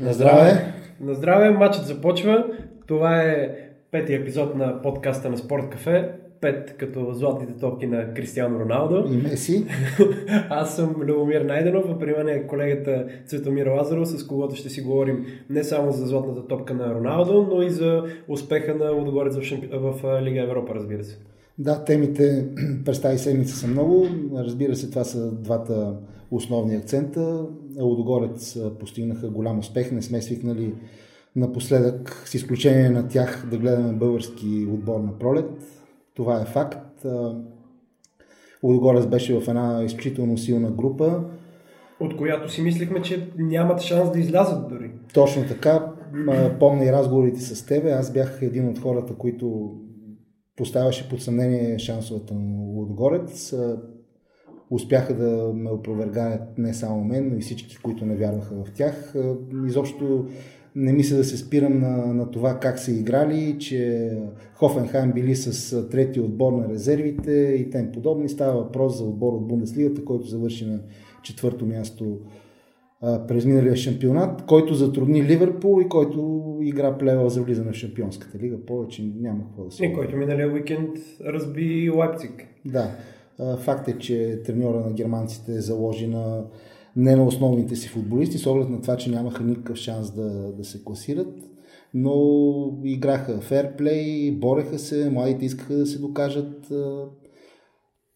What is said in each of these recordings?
На здраве! На здраве, матчът започва. Това е петия епизод на подкаста на Спорт Кафе. Пет като златните топки на Кристиано Роналдо. И Меси. Аз съм Любомир Найденов, а при мен е колегата Цветомир Лазаров, с когото ще си говорим не само за златната топка на Роналдо, но и за успеха на Лудогорец в, шампи... в Лига Европа, разбира се. Да, темите през тази седмица са много. Разбира се, това са двата основни акцента. Лудогорец постигнаха голям успех. Не сме свикнали напоследък, с изключение на тях, да гледаме български отбор на пролет. Това е факт. Лудогорец беше в една изключително силна група. От която си мислихме, че нямат шанс да излязат дори. Точно така. Помня и разговорите с тебе. Аз бях един от хората, които поставяше под съмнение шансовете на Лудогорец. Успяха да ме опровергаят не само мен, но и всички, които не вярваха в тях. Изобщо не мисля да се спирам на, на това как са играли, че Хофенхайм били с трети отбор на резервите и тем подобни. Става въпрос за отбор от Бундеслигата, който завърши на четвърто място през миналия шампионат, който затрудни Ливърпул и който игра плева за влизане в Шампионската лига. Повече няма какво да се. И който миналия уикенд разби Лайпциг. Да. Факт е, че треньора на германците заложи на не на основните си футболисти, с оглед на това, че нямаха никакъв шанс да, да се класират, но играха ферплей, бореха се, младите искаха да се докажат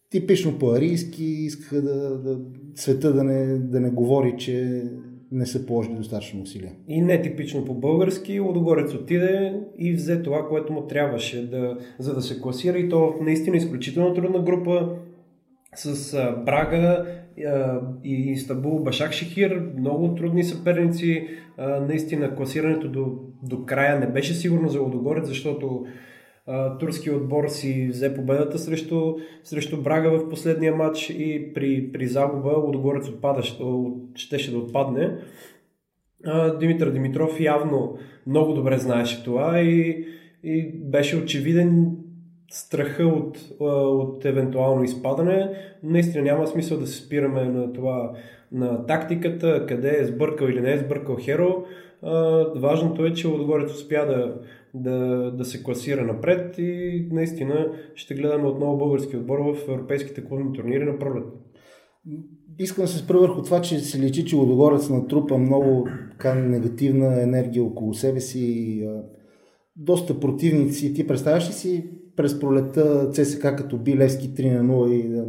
типично по-арийски, искаха да, да света да не, да не говори, че не са положили достатъчно усилия. И не типично по-български, Лодогорец отиде и взе това, което му трябваше, да, за да се класира и то наистина изключително трудна група с а, Брага а, и Истанбул, Башак Шихир, много трудни съперници. А, наистина класирането до, до края не беше сигурно за Лодогорец, защото турски отбор си взе победата срещу, срещу Брага в последния матч и при, при загуба Лодогорец отпадащ, щеше да отпадне. Димитър Димитров явно много добре знаеше това и, и беше очевиден страха от, от евентуално изпадане. Наистина няма смисъл да се спираме на това, на тактиката, къде е сбъркал или не е сбъркал Херо. Важното е, че Лодогорец успя да, да, да се класира напред и наистина ще гледаме отново български отбор в европейските клубни турнири на пролет. Искам да се спра върху това, че се личи, че Лодогорец натрупа много така, негативна енергия около себе си. Доста противници. Ти представяш ли си през пролета ЦСК като би Левски 3 на 0 и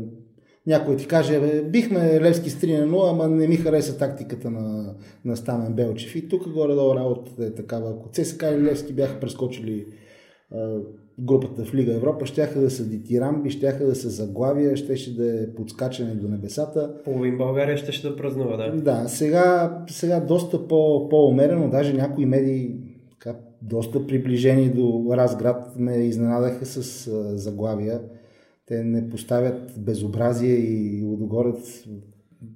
някой ти каже, бе, бихме Левски с 3 на 0, ама не ми хареса тактиката на, на Стамен Белчев. И тук горе-долу работата е такава. Ако ЦСК и Левски бяха прескочили а, групата в Лига Европа, щяха да са дитирамби, щяха да са заглавия, щеше да е подскачане до небесата. Половин България ще ще да празнува, да. Да, сега, сега доста по, по-умерено, даже някои медии доста приближени до Разград ме изненадаха с а, заглавия те не поставят безобразие и Лудогорец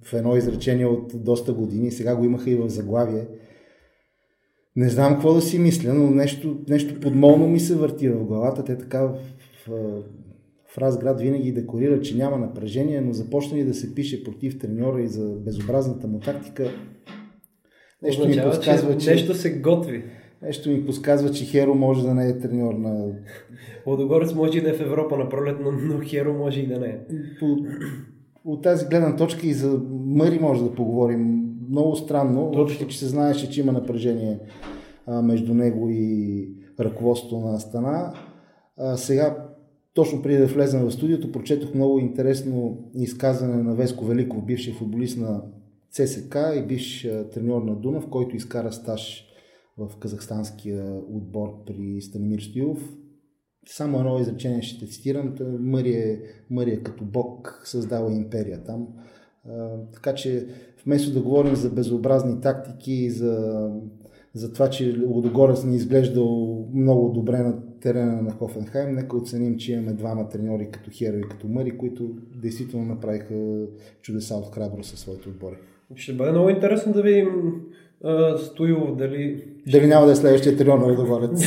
в едно изречение от доста години. Сега го имаха и в заглавие. Не знам какво да си мисля, но нещо, нещо подмолно ми се върти в главата. Те така в, в, в Разград винаги декорират, че няма напрежение, но започна и да се пише против треньора и за безобразната му тактика. Нещо Означава, ми подсказва, че, нещо се готви. Нещо ми подсказва, че Херо може да не е треньор на... Лодогорец може и да е в Европа на пролет, но, но Херо може и да не е. По, от тази гледна точка и за Мъри може да поговорим. Много странно, въпреки че се знаеше, че има напрежение а, между него и ръководството на Астана. А, сега, точно преди да влезем в студиото, прочетох много интересно изказване на Веско Великов, бившия футболист на ЦСК и бивш треньор на Дунав, който изкара стаж в казахстанския отбор при Станимир Стоилов. Само едно изречение ще те цитирам. Мария, Мария като бог създава империя там. Така че вместо да говорим за безобразни тактики, за, за това, че Лодогорец не изглеждал много добре на терена на Хофенхайм, нека оценим, че имаме двама треньори като Херо и като Мари, които действително направиха чудеса от храбро със своите отбори. Ще бъде много интересно да видим Стоилов дали... Дали няма да е следващия треньор на Лодогорец?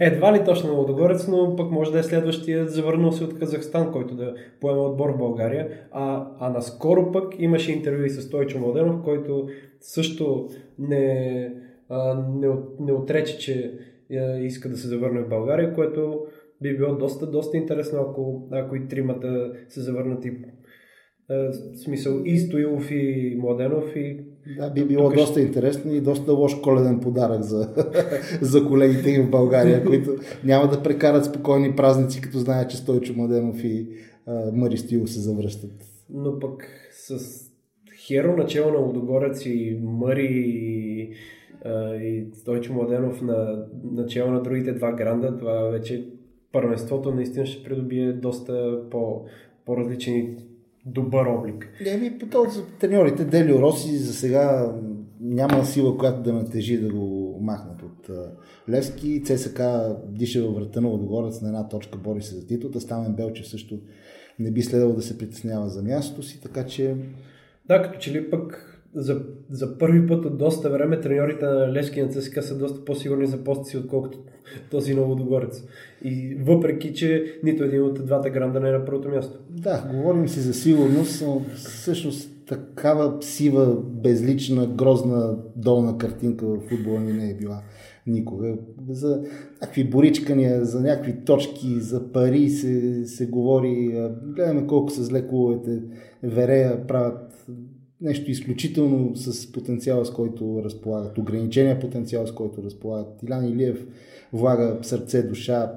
Едва ли точно на Лодогорец, но пък може да е следващия завърнал се от Казахстан, който да поема отбор в България. А, а наскоро пък имаше интервю и с Стойчо Младенов, който също не, а, не, не отрече, че иска да се завърне в България, което би било доста, доста интересно, ако, ако и тримата се завърнат и в смисъл и Стоилов и Младенов и да, би било Тук доста ще... интересно и доста лош коледен подарък за, за колегите им в България, които няма да прекарат спокойни празници, като знаят, че Стойчо Младенов и а, Мари Стил се завръщат. Но пък с Херо начало на Лудогорец и Мари и, а, и Стойчо Младенов на начало на другите два гранда, това вече първенството наистина ще придобие доста по, по-различни добър облик. Еми, по този треньорите, Делио Роси за сега няма сила, която да натежи да го махнат от Левски. ЦСК диша във врата на Лодогорец на една точка, бори се за титлата. Стамен Белчев също не би следвало да се притеснява за мястото си, така че... Да, като че ли пък за, за първи път от доста време треньорите на Левски на ЦСКА са доста по-сигурни за поста си, отколкото този на Лудогорец. И въпреки, че нито един от двата гранда не е на първото място. Да, говорим си за сигурност, но всъщност такава сива, безлична, грозна долна картинка в футбола ни не е била никога. За някакви боричкания, за някакви точки, за пари се, се говори. Гледаме колко са зле клубовете. Верея правят нещо изключително с потенциала, с който разполагат, ограничения потенциал, с който разполагат. Илян Илиев влага сърце, душа,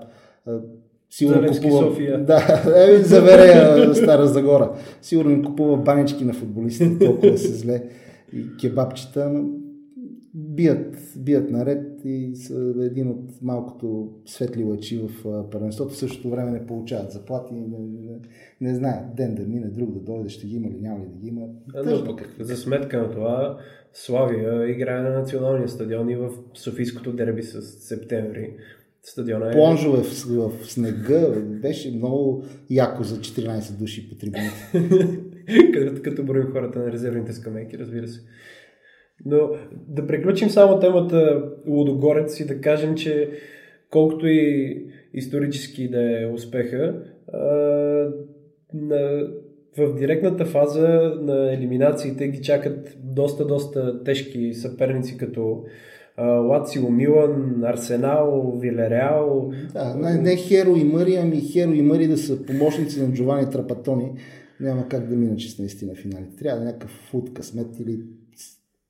Сигурно Залевски, купува... София. Да, е, заверя Стара Загора. Сигурно купува банички на футболистите, толкова се зле и кебабчета, но бият, бият наред и са един от малкото светли лъчи в първенството. В същото време не получават заплати, не, не, не знаят ден да мине, друг да дойде, ще ги има ли, няма ли да ги има. Но пък, за сметка на това, Славия играе на националния стадион и в Софийското дерби с септември. Стадиона е... Плонжове в, в снега беше много яко за 14 души по трибуните. като, като броим хората на резервните скамейки, разбира се. Но да приключим само темата Лудогорец и да кажем, че колкото и исторически да е успеха, а, на, в директната фаза на елиминациите ги чакат доста, доста тежки съперници, като Лацио Милан, Арсенал, Вилереал. Да, не, не Херо и Мъри, ами Херо и Мъри да са помощници на Джовани Трапатони. Няма как да мина чест наистина финалите. Трябва да някакъв фут късмет или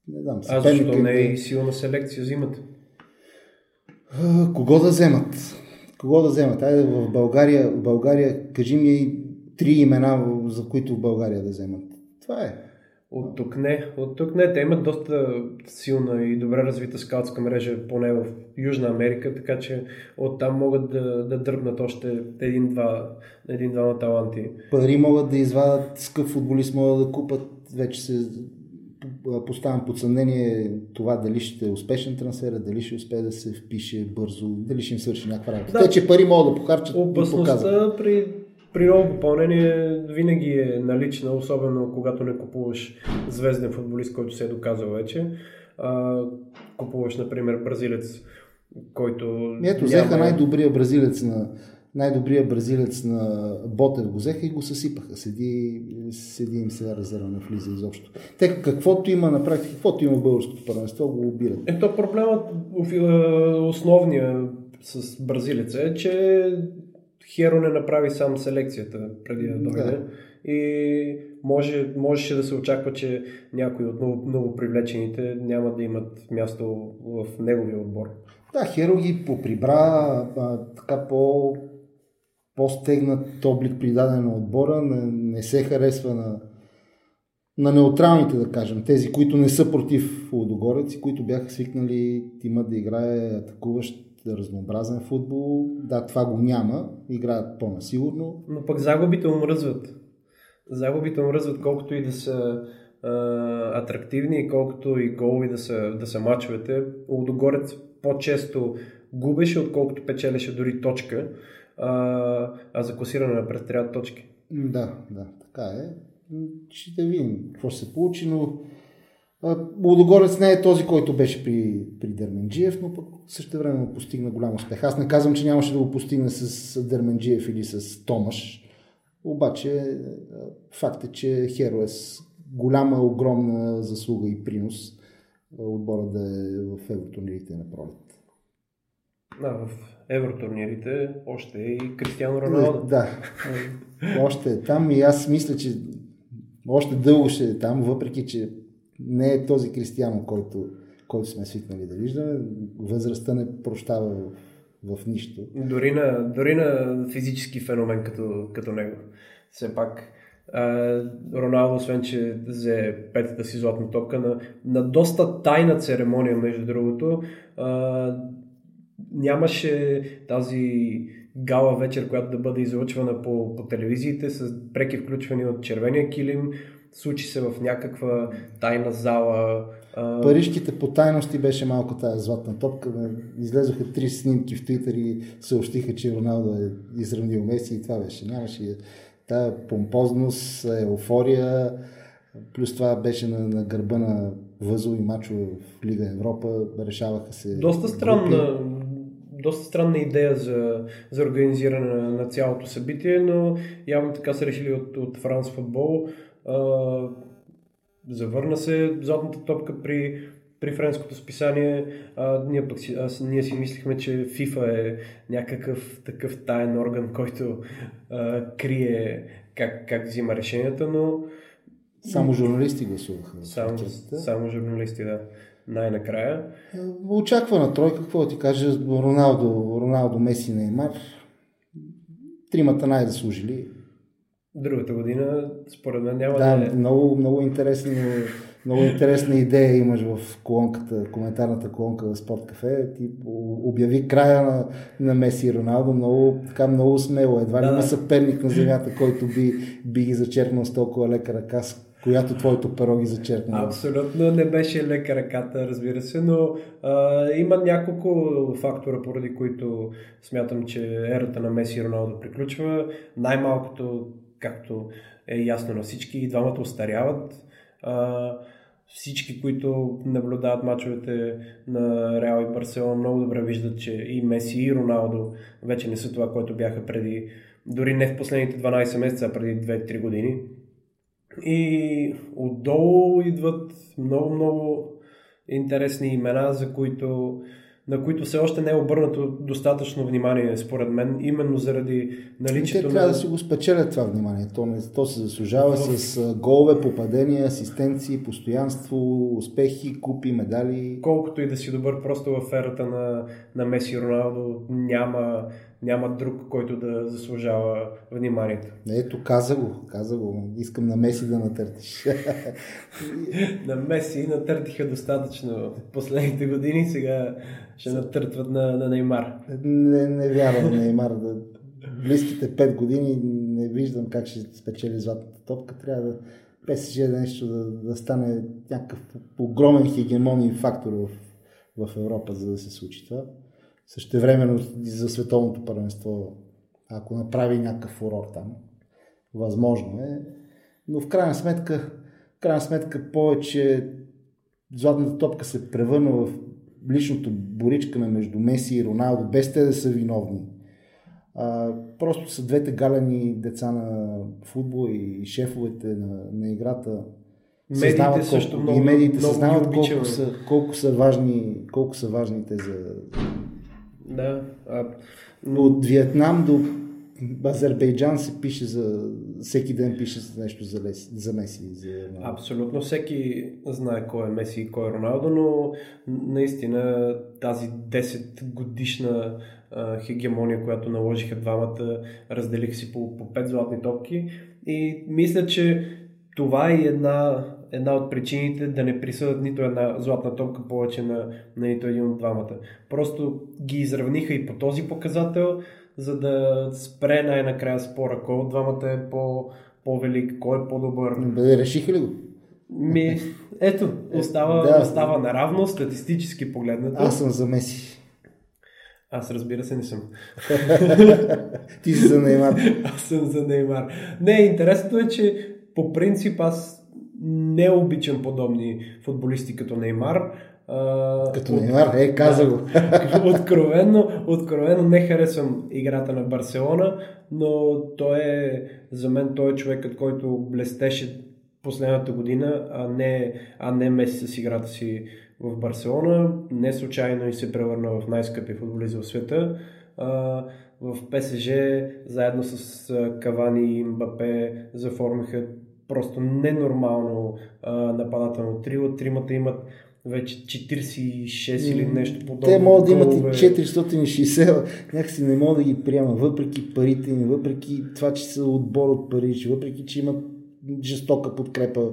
не знам. А защо не е и силна селекция взимат? Кого да вземат? Кого да вземат? Айде в България, в България кажи ми три имена, за които в България да вземат. Това е. От тук не. От тук не. Те имат доста силна и добре развита скаутска мрежа, поне в Южна Америка, така че оттам могат да, да дърпнат още един-два един, два таланти. Пари могат да извадат, скъп футболист могат да купат, вече се поставям под съмнение това дали ще е успешен трансфер, дали ще успее да се впише бързо, дали ще им свърши някаква работа. Да. Те, че пари могат да покарчат. Опасността при при ново попълнение винаги е налична, особено когато не купуваш звезден футболист, който се е доказал вече. А, купуваш, например, бразилец, който... Ето, взеха най-добрия бразилец на най-добрия бразилец на Ботев го взеха и го съсипаха. Седи, седи им сега резерва не влиза изобщо. Те каквото има на практика, каквото има в българското първенство, го обират. Ето проблемът основния с бразилеца е, че Херо не направи сам селекцията преди да дойде. Да. И може, можеше да се очаква, че някои от много привлечените няма да имат място в неговия отбор. Да, Херо ги поприбра а, така по, по-стегнат облик придаден на отбора, не, не се харесва на, на неутралните, да кажем, тези, които не са против Лудогорец и които бяха свикнали тима да играе атакуващ разнообразен футбол. Да, това го няма. Играят по-насигурно. Но пък загубите умръзват. Загубите умръзват колкото и да са а, атрактивни колкото и голови да са, да са мачовете. Лудогорец по-често губеше, отколкото печелеше дори точка. А, а за класиране напред трябва точки. Да, да, така е. Ще да видим какво се получи, но Лудогорец не е този, който беше при, при Дерменджиев, но пък също време постигна голям успех. Аз не казвам, че нямаше да го постигне с Дерменджиев или с Томаш, обаче факт е, че Херо е с голяма, огромна заслуга и принос отбора да е в евротурнирите на пролет. Да, в евротурнирите още е и Кристиано Роналдо. Да, още е там и аз мисля, че още дълго ще е там, въпреки че не е този Кристиано, който, който сме свикнали да виждаме. Възрастта не прощава в, в нищо. Дори на, дори на физически феномен като, като него. Все пак Роналдо, освен че взе петата си златна топка на, на доста тайна церемония, между другото, а, нямаше тази гала вечер, която да бъде излъчвана по, по телевизиите с преки включвани от червения килим. Случи се в някаква тайна зала. Парижките по тайности беше малко тази златна топка. Излезоха три снимки в Твитър и съобщиха, че Роналдо е изравнил Меси и това беше. Нямаше тази помпозност, еуфория, плюс това беше на, на гърба на възови мачове в Лига Европа, решаваха се. Доста странна, доста странна идея за, за организиране на, на цялото събитие, но явно така са решили от, от Франс футбол. А, завърна се златната топка при при френското списание а, ние, пък си, аз, ние си мислихме, че FIFA е някакъв такъв таен орган, който а, крие как, как взима решенията, но... Само журналисти гласуваха. Само, само журналисти, да. Най-накрая. Очаквана тройка, какво да ти кажа, Роналдо, Роналдо Меси, Неймар. Тримата най-заслужили. Другата година, според мен, няма да, да е... много, много интересно много интересна идея имаш в колонката, коментарната колонка в Спорт Кафе. Ти обяви края на, на Меси и Роналдо много, така много смело. Едва ли да, има съперник на земята, който би, би ги зачеркнал с толкова лека ръка, с която твоето перо ги зачеркна. Абсолютно не беше лека ръката, разбира се, но а, има няколко фактора, поради които смятам, че ерата на Меси и Роналдо приключва. Най-малкото, както е ясно на всички, и двамата остаряват. А, всички, които наблюдават мачовете на Реал и Барселона, много добре виждат, че и Меси и Роналдо вече не са това, което бяха преди, дори не в последните 12 месеца, а преди 2-3 години. И отдолу идват много-много интересни имена, за които на които все още не е обърнато достатъчно внимание, според мен, именно заради наличието Те трябва на... да си го спечелят това внимание. То, не, то се заслужава в... с голове, попадения, асистенции, постоянство, успехи, купи, медали. Колкото и да си добър, просто в ерата на, на Меси Роналдо няма няма друг, който да заслужава вниманието. Ето, каза го, каза го. Искам на Меси да натъртиш. на Меси натъртиха достатъчно последните години, сега ще натъртват на, на Неймар. Не, не вярвам Неймар. Да... Близките 5 години не виждам как ще спечели златната топка. Трябва да ПСЖ да нещо да, да стане някакъв огромен хегемонен фактор в, в Европа, за да се случи това. Същевременно за световното първенство, ако направи някакъв фурор там, възможно е. Но в крайна сметка, в крайна сметка повече златната топка се превърна в личното боричка на между Меси и Роналдо, без те да са виновни. А, просто са двете галени деца на футбол и шефовете на, на играта. Медиите колко, също много, и медиите много съзнават колко са, колко, са важни, колко са важни те за, да. А... От Виетнам до Азербайджан се пише за... Всеки ден пише нещо за, Леси, за Меси. За... Абсолютно всеки знае кой е Меси и кой е Роналдо, но наистина тази 10 годишна а, хегемония, която наложиха двамата, разделиха си по, по 5 златни топки и мисля, че това е една една от причините да не присъдат нито една златна топка повече на, на нито един от двамата. Просто ги изравниха и по този показател, за да спре най-накрая спора. Кой от двамата е по, по-велик, кой е по-добър. Бе, решиха ли го? Ми, ето, остава, да. остава наравно, статистически погледнато. Аз съм за Меси. Аз разбира се не съм. Ти си за Неймар. аз съм за Неймар. Не, интересното е, че по принцип аз не обичам подобни футболисти като Неймар. А, като от, Неймар, е, каза го. откровенно, откровенно не харесвам играта на Барселона, но той е, за мен той е човекът, който блестеше последната година, а не, а не месец с играта си в Барселона. Не случайно и се превърна в най-скъпи футболист в света. А, в ПСЖ заедно с Кавани и Мбапе заформиха просто ненормално а, нападателно трио. Тримата имат вече 46 или нещо подобно. Те могат да имат и 460, някакси не могат да ги приема, въпреки парите им, въпреки това, че са отбор от Париж, въпреки, че имат жестока подкрепа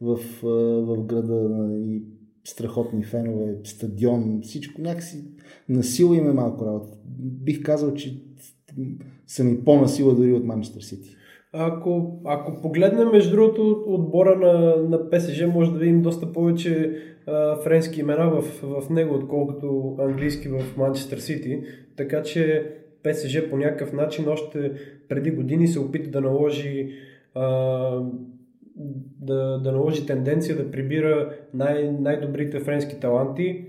в, в града и страхотни фенове, стадион, всичко някакси насила им е малко работа. Бих казал, че са ми по-насила дори от Манчестър Сити. Ако, ако погледнем, между другото, отбора на, на ПСЖ, може да видим доста повече а, френски имена в, в него, отколкото английски в Манчестър Сити. Така че ПСЖ по някакъв начин още преди години се опита да наложи а, да, да наложи тенденция да прибира най- най-добрите френски таланти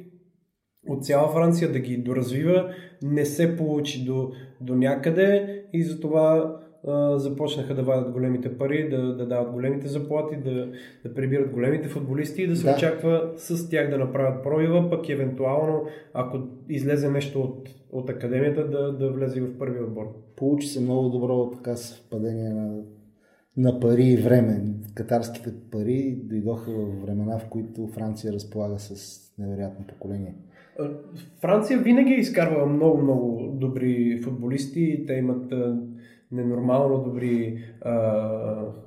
от цяла Франция, да ги доразвива. Не се получи до, до някъде и затова а, започнаха да вадят големите пари, да, да дават големите заплати, да, да прибират големите футболисти и да се да. очаква с тях да направят пробива, пък евентуално, ако излезе нещо от, от академията, да, да влезе в първи отбор. Получи се много добро така съвпадение на на пари и време. Катарските пари дойдоха в времена, в които Франция разполага с невероятно поколение. Франция винаги е изкарвала много-много добри футболисти. Те имат ненормално добри а,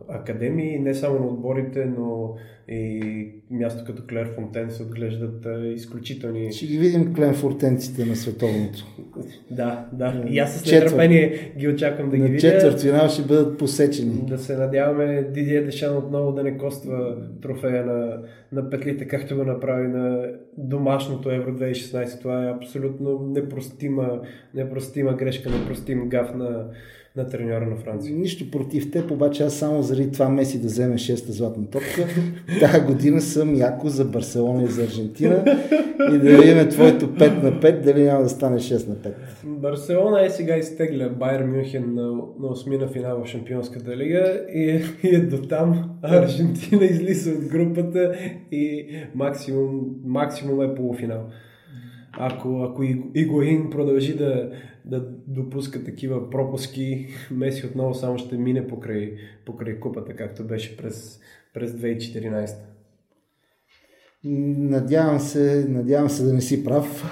академии, не само на отборите, но и място като Клер Фонтен се отглеждат а, изключителни. Ще ги видим Клер Фонтенците на световното. да, да. И аз с нетърпение ги очаквам да ги на видя. Четвърт финал ще бъдат посечени. Да се надяваме Дидия Дешан отново да не коства трофея на, на петлите, както го направи на домашното Евро 2016. Това е абсолютно непростима, непростима грешка, непростим гаф на на треньора на Франция. Нищо против теб, обаче аз само заради това Меси да вземе 6-та златна топка. Тази година съм яко за Барселона и за Аржентина и да видим твоето 5 на 5, дали няма да стане 6 на 5. Барселона е сега изтегля Байер Мюнхен на, на осмина финал в Шампионската лига и и е до там. Аржентина излиза от групата и максимум, максимум е полуфинал. Ако, ако Игоин продължи да, да допуска такива пропуски, Меси отново само ще мине покрай, покрай купата, както беше през, през 2014. Надявам се, надявам се да не си прав,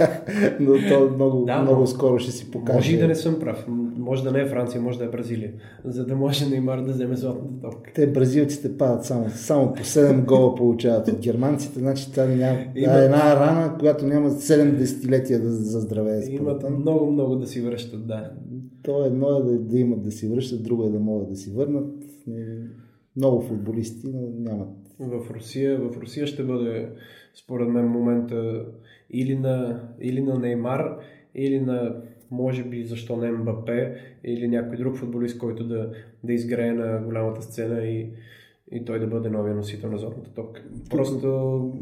но то много, да, много скоро ще си покаже. Може и да не съм прав. Може да не е Франция, може да е Бразилия, за да може Неймар да вземе златната топка. Те бразилците падат само, само по 7 гола получават от германците, значи това няма Има... една рана, която няма 7 десетилетия да заздравее. Имат много, много да си връщат, да. То едно е да, да имат да си връщат, друго е да могат да си върнат. Много футболисти, но нямат в Русия. В Русия ще бъде, според мен, момента или на, или на Неймар, или на, може би, защо не Мбапе, или някой друг футболист, който да, да изгрее на голямата сцена и, и той да бъде новия носител на златната топка. Просто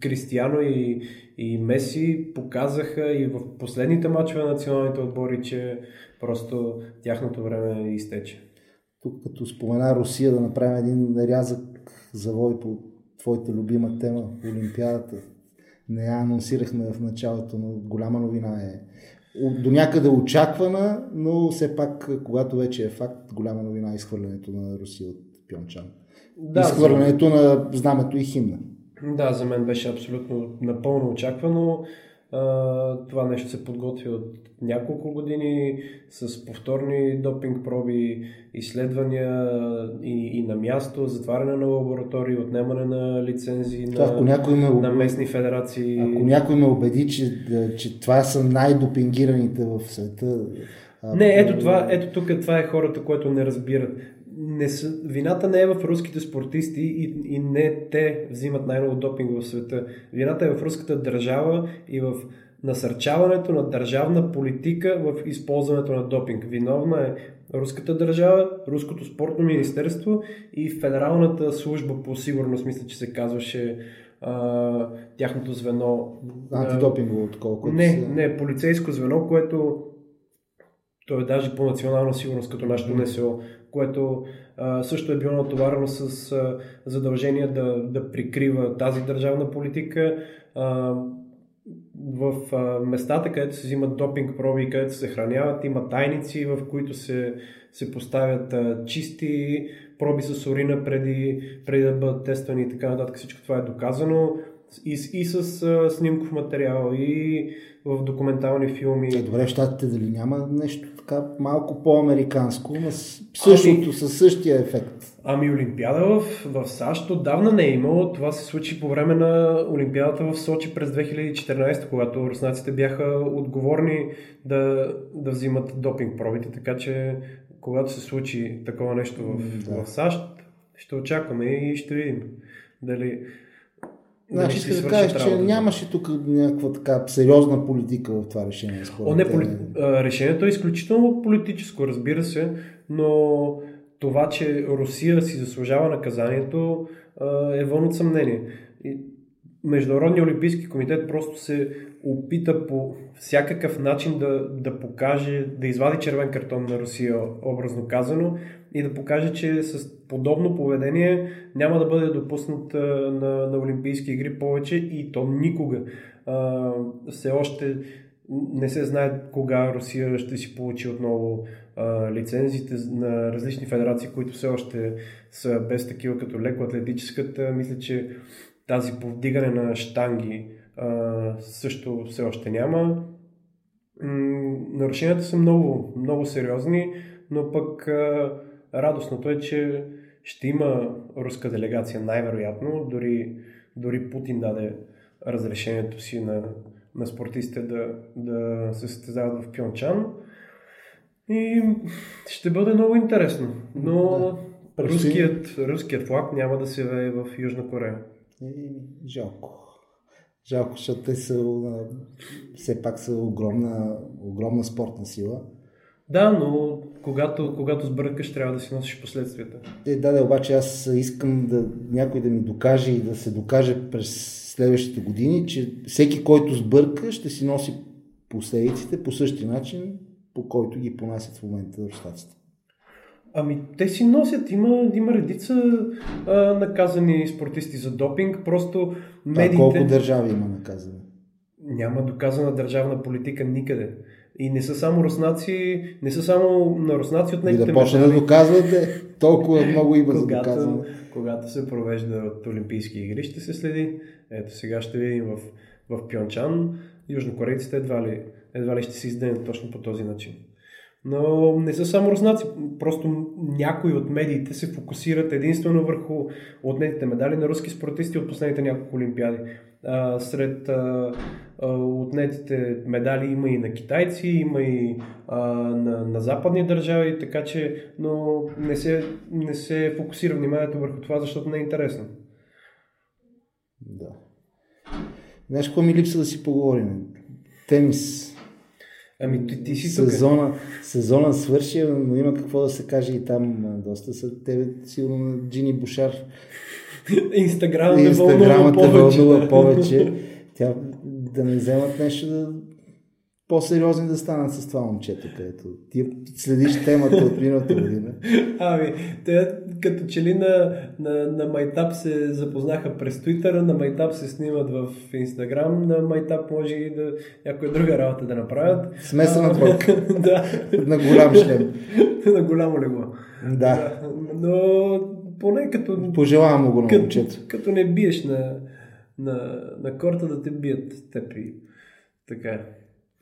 Кристиано и, и Меси показаха и в последните мачове на националните отбори, че просто тяхното време изтече. Тук като спомена Русия да направим един рязък завой по твоята любима тема, Олимпиадата. Не я анонсирахме в началото, но голяма новина е. До някъде очаквана, но все пак, когато вече е факт, голяма новина е изхвърлянето на Русия от Пьончан. Да, изхвърлянето за... на знамето и химна. Да, за мен беше абсолютно напълно очаквано. Това нещо се подготвя от няколко години с повторни допинг проби, изследвания и, и на място, затваряне на лаборатории, отнемане на лицензии това, на, ако някой ме, на местни федерации. Ако някой ме убеди, че, че това са най-допингираните в света Не, ето това, ето тук това е хората, което не разбират. Не са, вината не е в руските спортисти и, и не те взимат най-много допинг в света. Вината е в руската държава и в насърчаването на държавна политика в използването на допинг. Виновна е руската държава, руското спортно министерство и Федералната служба по сигурност, мисля, че се казваше а, тяхното звено. Антидопингово, отколкото. Не, се... не, полицейско звено, което то е даже по национална сигурност, като нашето НСО, което а, също е било натоварено с а, задължение да, да прикрива тази държавна политика. А, в а, местата, където се взимат допинг проби, където се храняват, има тайници, в които се, се поставят а, чисти проби с урина преди, преди да бъдат тествани и така нататък. Всичко това е доказано и, и с а, снимков материал, и в документални филми. Е, добре, в щатите дали няма нещо така малко по-американско, но същото, ами, със същия ефект? Ами Олимпиада в, в САЩ отдавна не е имало. Това се случи по време на Олимпиадата в Сочи през 2014, когато руснаците бяха отговорни да, да взимат допинг пробите, така че когато се случи такова нещо в, да. в САЩ, ще очакваме и ще видим дали Значи искаш да кажеш, че нямаше тук някаква така сериозна политика в това решение. О, не, поли... Решението е изключително политическо, разбира се, но това, че Русия си заслужава наказанието е вън от съмнение. Международният олимпийски комитет просто се опита по всякакъв начин да, да покаже, да извади червен картон на Русия, образно казано, и да покаже, че с подобно поведение няма да бъде допуснат на, на Олимпийски игри повече и то никога. А, все още не се знае кога Русия ще си получи отново а, лицензите на различни федерации, които все още са без такива като леко атлетическата. Мисля, че тази повдигане на штанги а, също все още няма. Нарушенията са много, много сериозни, но пък а, радостното е, че ще има руска делегация най-вероятно. Дори, дори Путин даде разрешението си на, на спортистите да, да се състезават в Пьончан. И ще бъде много интересно. Но да. руският, руският флаг няма да се вее в Южна Корея. И, жалко. Жалко, защото те са все пак са огромна, огромна спортна сила. Да, но когато, когато сбъркаш, трябва да си носиш последствията. Е, да, да, обаче аз искам да някой да ми докаже и да се докаже през следващите години, че всеки, който сбърка, ще си носи последиците по същия начин, по който ги понасят в момента руснаците. Ами, те си носят. Има, има редица а, наказани спортисти за допинг. Просто медиите... А колко държави има наказани? Няма доказана държавна политика никъде. И не са само руснаци, не са само на руснаци от И да почне да доказвате, толкова много има за доказване. Когато се провежда от Олимпийски игри, ще се следи. Ето сега ще видим в, в Пьончан, южнокорейците едва ли, едва ли ще се изденят точно по този начин. Но не са само руснаци, просто някои от медиите се фокусират единствено върху отнетите медали на руски спортисти от последните няколко олимпиади. А, сред а, отнетите медали има и на китайци, има и а, на, на западни държави, така че но не се, не се фокусира вниманието върху това, защото не е интересно. Да. Знаеш какво ми липса да си поговорим? Тенис. Ами ти, ти си тук. Сезона, сезона свърши, но има какво да се каже и там. Доста са тебе, сигурно на Джини Бушар. Инстаграм те вълнува повече. Да. повече. Тя да не вземат нещо да по-сериозни да станат с това момчето, където ти следиш темата от миналата година. Ами, те като че ли на, на, на Майтап се запознаха през Твитъра, на Майтап се снимат в Инстаграм, на Майтап може и да някоя друга работа да направят. Смесена двойка. да. на голям шлем. на голямо легло. Да. Но поне като... Пожелавам му го на момчето. Като, като не биеш на, на, на корта да те бият теб и така.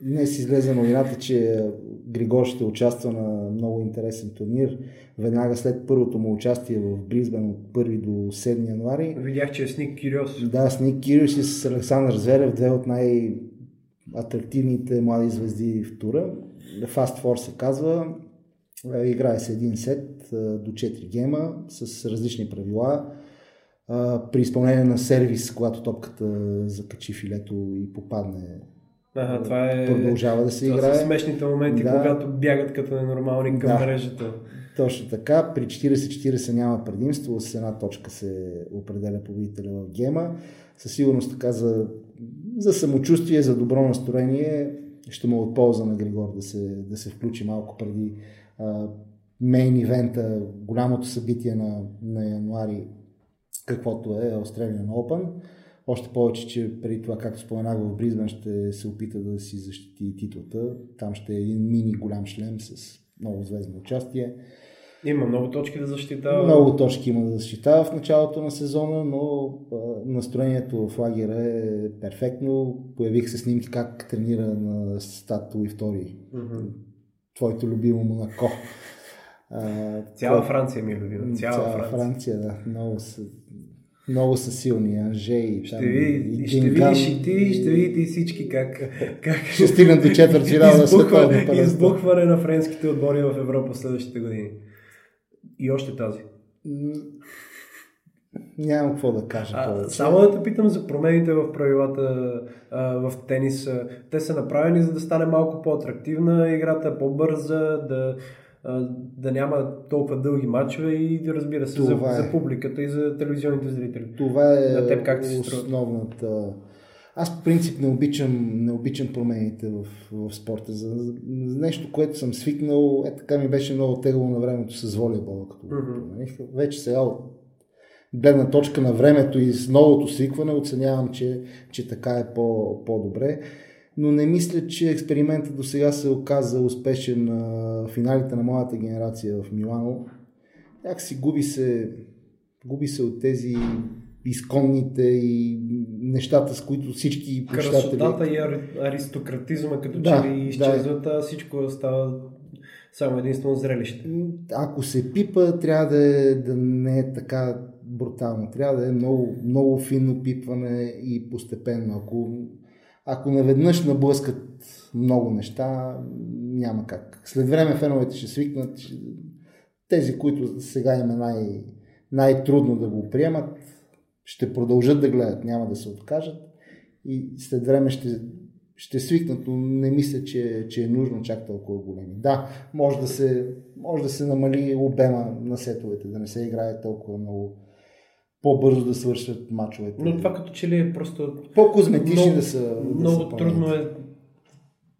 Днес излезе новината, че Григор ще участва на много интересен турнир. Веднага след първото му участие в Бризбен от 1 до 7 януари. Видях, че е с Ник Кириос. Да, с Ник Кириос и с Александър Зверев, две от най- атрактивните млади звезди в тура. Fast Four се казва. Играе се един сет до 4 гема с различни правила. При изпълнение на сервис, когато топката закачи филето и попадне Ага, това е... Продължава да се това играе. Са смешните моменти, да. когато бягат като ненормални към да. мрежата. Точно така. При 40-40 няма предимство. С една точка се определя победителя в гема. Със сигурност така за, за самочувствие, за добро настроение ще му от полза на Григор да се, да се включи малко преди мейн ивента, голямото събитие на, на януари, каквото е Australian Open. Още повече, че преди това, както споменах в Бризбен, ще се опита да си защити титлата. Там ще е един мини голям шлем с много звездно участие. Има много точки да защитава. Много точки има да защитава в началото на сезона, но настроението в лагера е перфектно. Появих се снимки как тренира на стат и втори. Mm-hmm. Твоето любимо Монако. А, Цяла Франция ми е любима. Цяла, Цяла Франция. Франция, да. Много са, много са силни. Анжей. Ще, там, ви, и ще видиш и ти, ще видите и всички как, как ще стигнат до четвърт финал на световно Избухване на френските отбори в Европа в следващите години. И още тази. Нямам какво да кажа. А, само да те питам за промените в правилата а, в тениса. Те са направени за да стане малко по-атрактивна играта, по-бърза, да, да няма толкова дълги матчове и разбира се за, е. за публиката и за телевизионните зрители. Това е на теб как основната... Аз по принцип не обичам, не обичам промените в, в спорта. За, за нещо, което съм свикнал, е така ми беше много тегло на времето с волейбола, като mm-hmm. Вече сега от гледна точка на времето и с новото свикване оценявам, че, че така е по, по-добре. Но не мисля, че експериментът до сега се оказа успешен на финалите на моята генерация в Милано. Си губи се, губи се от тези изконните и нещата, с които всички Красотата и аристократизма като да, че ли изчезват, да. всичко става само единствено зрелище. Ако се пипа, трябва да, е, да не е така брутално. Трябва да е много, много финно пипване и постепенно. Ако, ако наведнъж наблъскат много неща, няма как. След време феновете ще свикнат. Тези, които сега има най- най-трудно да го приемат, ще продължат да гледат, няма да се откажат и след време ще, ще свикнат, но не мисля, че, че е нужно чак толкова големи. Да, може да, се, може да се намали обема на сетовете, да не се играе толкова много по-бързо да свършат мачовете. Но това като че ли е просто... По-козметични да са. Много да са трудно е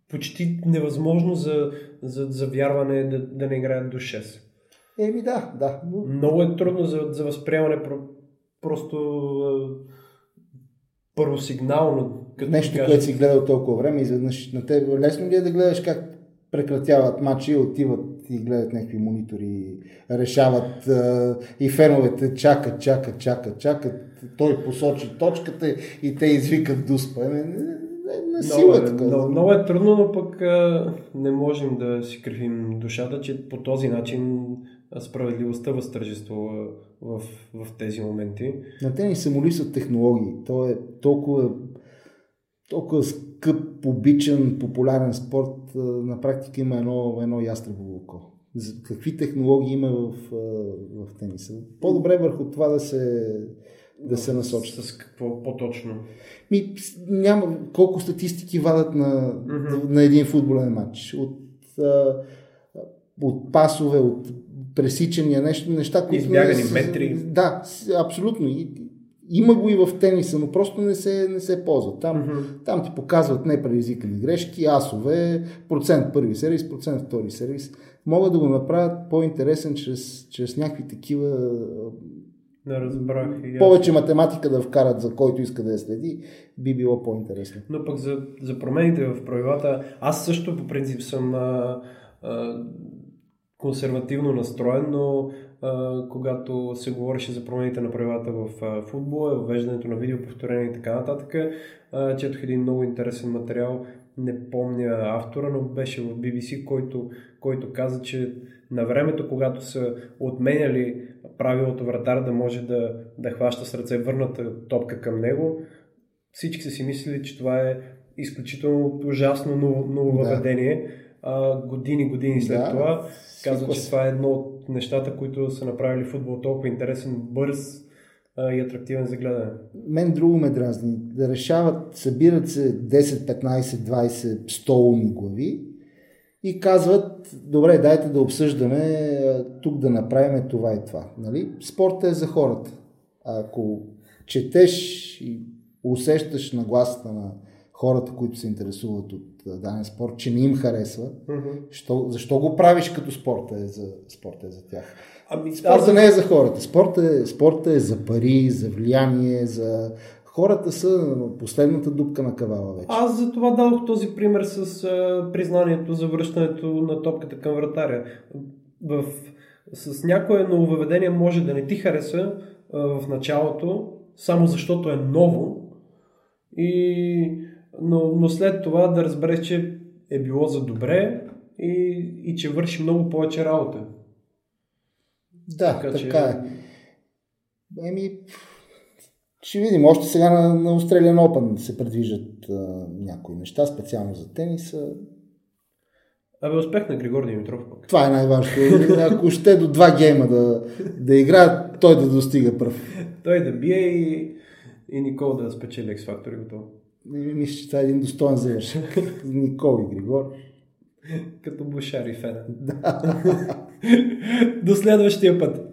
почти невъзможно за, за, за вярване да, да не играят до 6. Еми да, да. Много е трудно за, за възприемане просто първосигнално. Като Нещо, което си гледал толкова време, изведнъж на теб лесно ли е да гледаш как прекратяват матчи, отиват и гледат някакви монитори, решават и феновете чакат, чакат, чакат, чакат. Той посочи точката и те извикат дуспа. Не, не, не сила, много, е, много, много е трудно, но пък а, не можем да си кривим душата, че по този начин справедливостта възтържествува в, в тези моменти. На те ни се молисват технологии. То е толкова, толкова скъп, обичан, популярен спорт. На практика има едно, едно ястребово око. Какви технологии има в, в тениса? По-добре върху това да се, да се насочи. С какво по-точно? Ми, няма колко статистики вадат на, mm-hmm. на един футболен матч. От, от пасове, от пресичания, нещо, неща, които... Избягани не, метри. Да, абсолютно. И, има го и в тениса, но просто не се, не се ползва. Там, mm-hmm. там ти показват непредизвикани грешки, асове, процент първи сервис, процент втори сервис. Могат да го направят по-интересен чрез, чрез някакви такива не разбрах. И Повече математика да вкарат за който иска да я следи, би било по-интересно. Но пък за, за промените в правилата, аз също по принцип съм а, а, консервативно настроен, но когато се говореше за промените на правилата в футбола, въвеждането на видеоповторение и така нататък, четох един много интересен материал, не помня автора, но беше в BBC, който, който каза, че на времето, когато са отменяли правилото вратар да може да, да хваща с ръце върната топка към него, всички са си мислили, че това е изключително ужасно ново, нововъведение. Да. А, години, години след да, това казва, че това е едно от нещата, които са направили футбол толкова интересен, бърз и атрактивен за гледане. Мен друго ме дразни. Да решават, събират се 10, 15, 20, 100 умни глави и казват, добре, дайте да обсъждаме тук да направим това и това. Нали? Спортът е за хората. Ако четеш и усещаш нагласата на хората, които се интересуват от даден спорт, че не им харесва, mm-hmm. що, защо го правиш като спорта е за, спорта е за тях? Ами, спорта аз... не е за хората. Спорта е, спорта е за пари, за влияние, за... Хората са последната дупка на кавала вече. Аз за това дадох този пример с а, признанието за връщането на топката към вратаря. В, с някое нововведение може да не ти хареса а, в началото, само защото е ново. И но, но след това да разбереш, че е било за добре и, и че върши много повече работа. Да, така, така че... е. Еми, ще видим. Още сега на, на Australian Open се предвиждат а, някои неща, специално за тениса. Абе, успех на Григор Димитров пък. Това е най-важното. Ако ще до два гейма да, да играе, той да достига пръв. той да бие и, и Никол да спечели X-Factor и готово. Мисля, че това е един достоен завършък. Никол и Григор. Като Бушар и Фена. Да. До следващия път.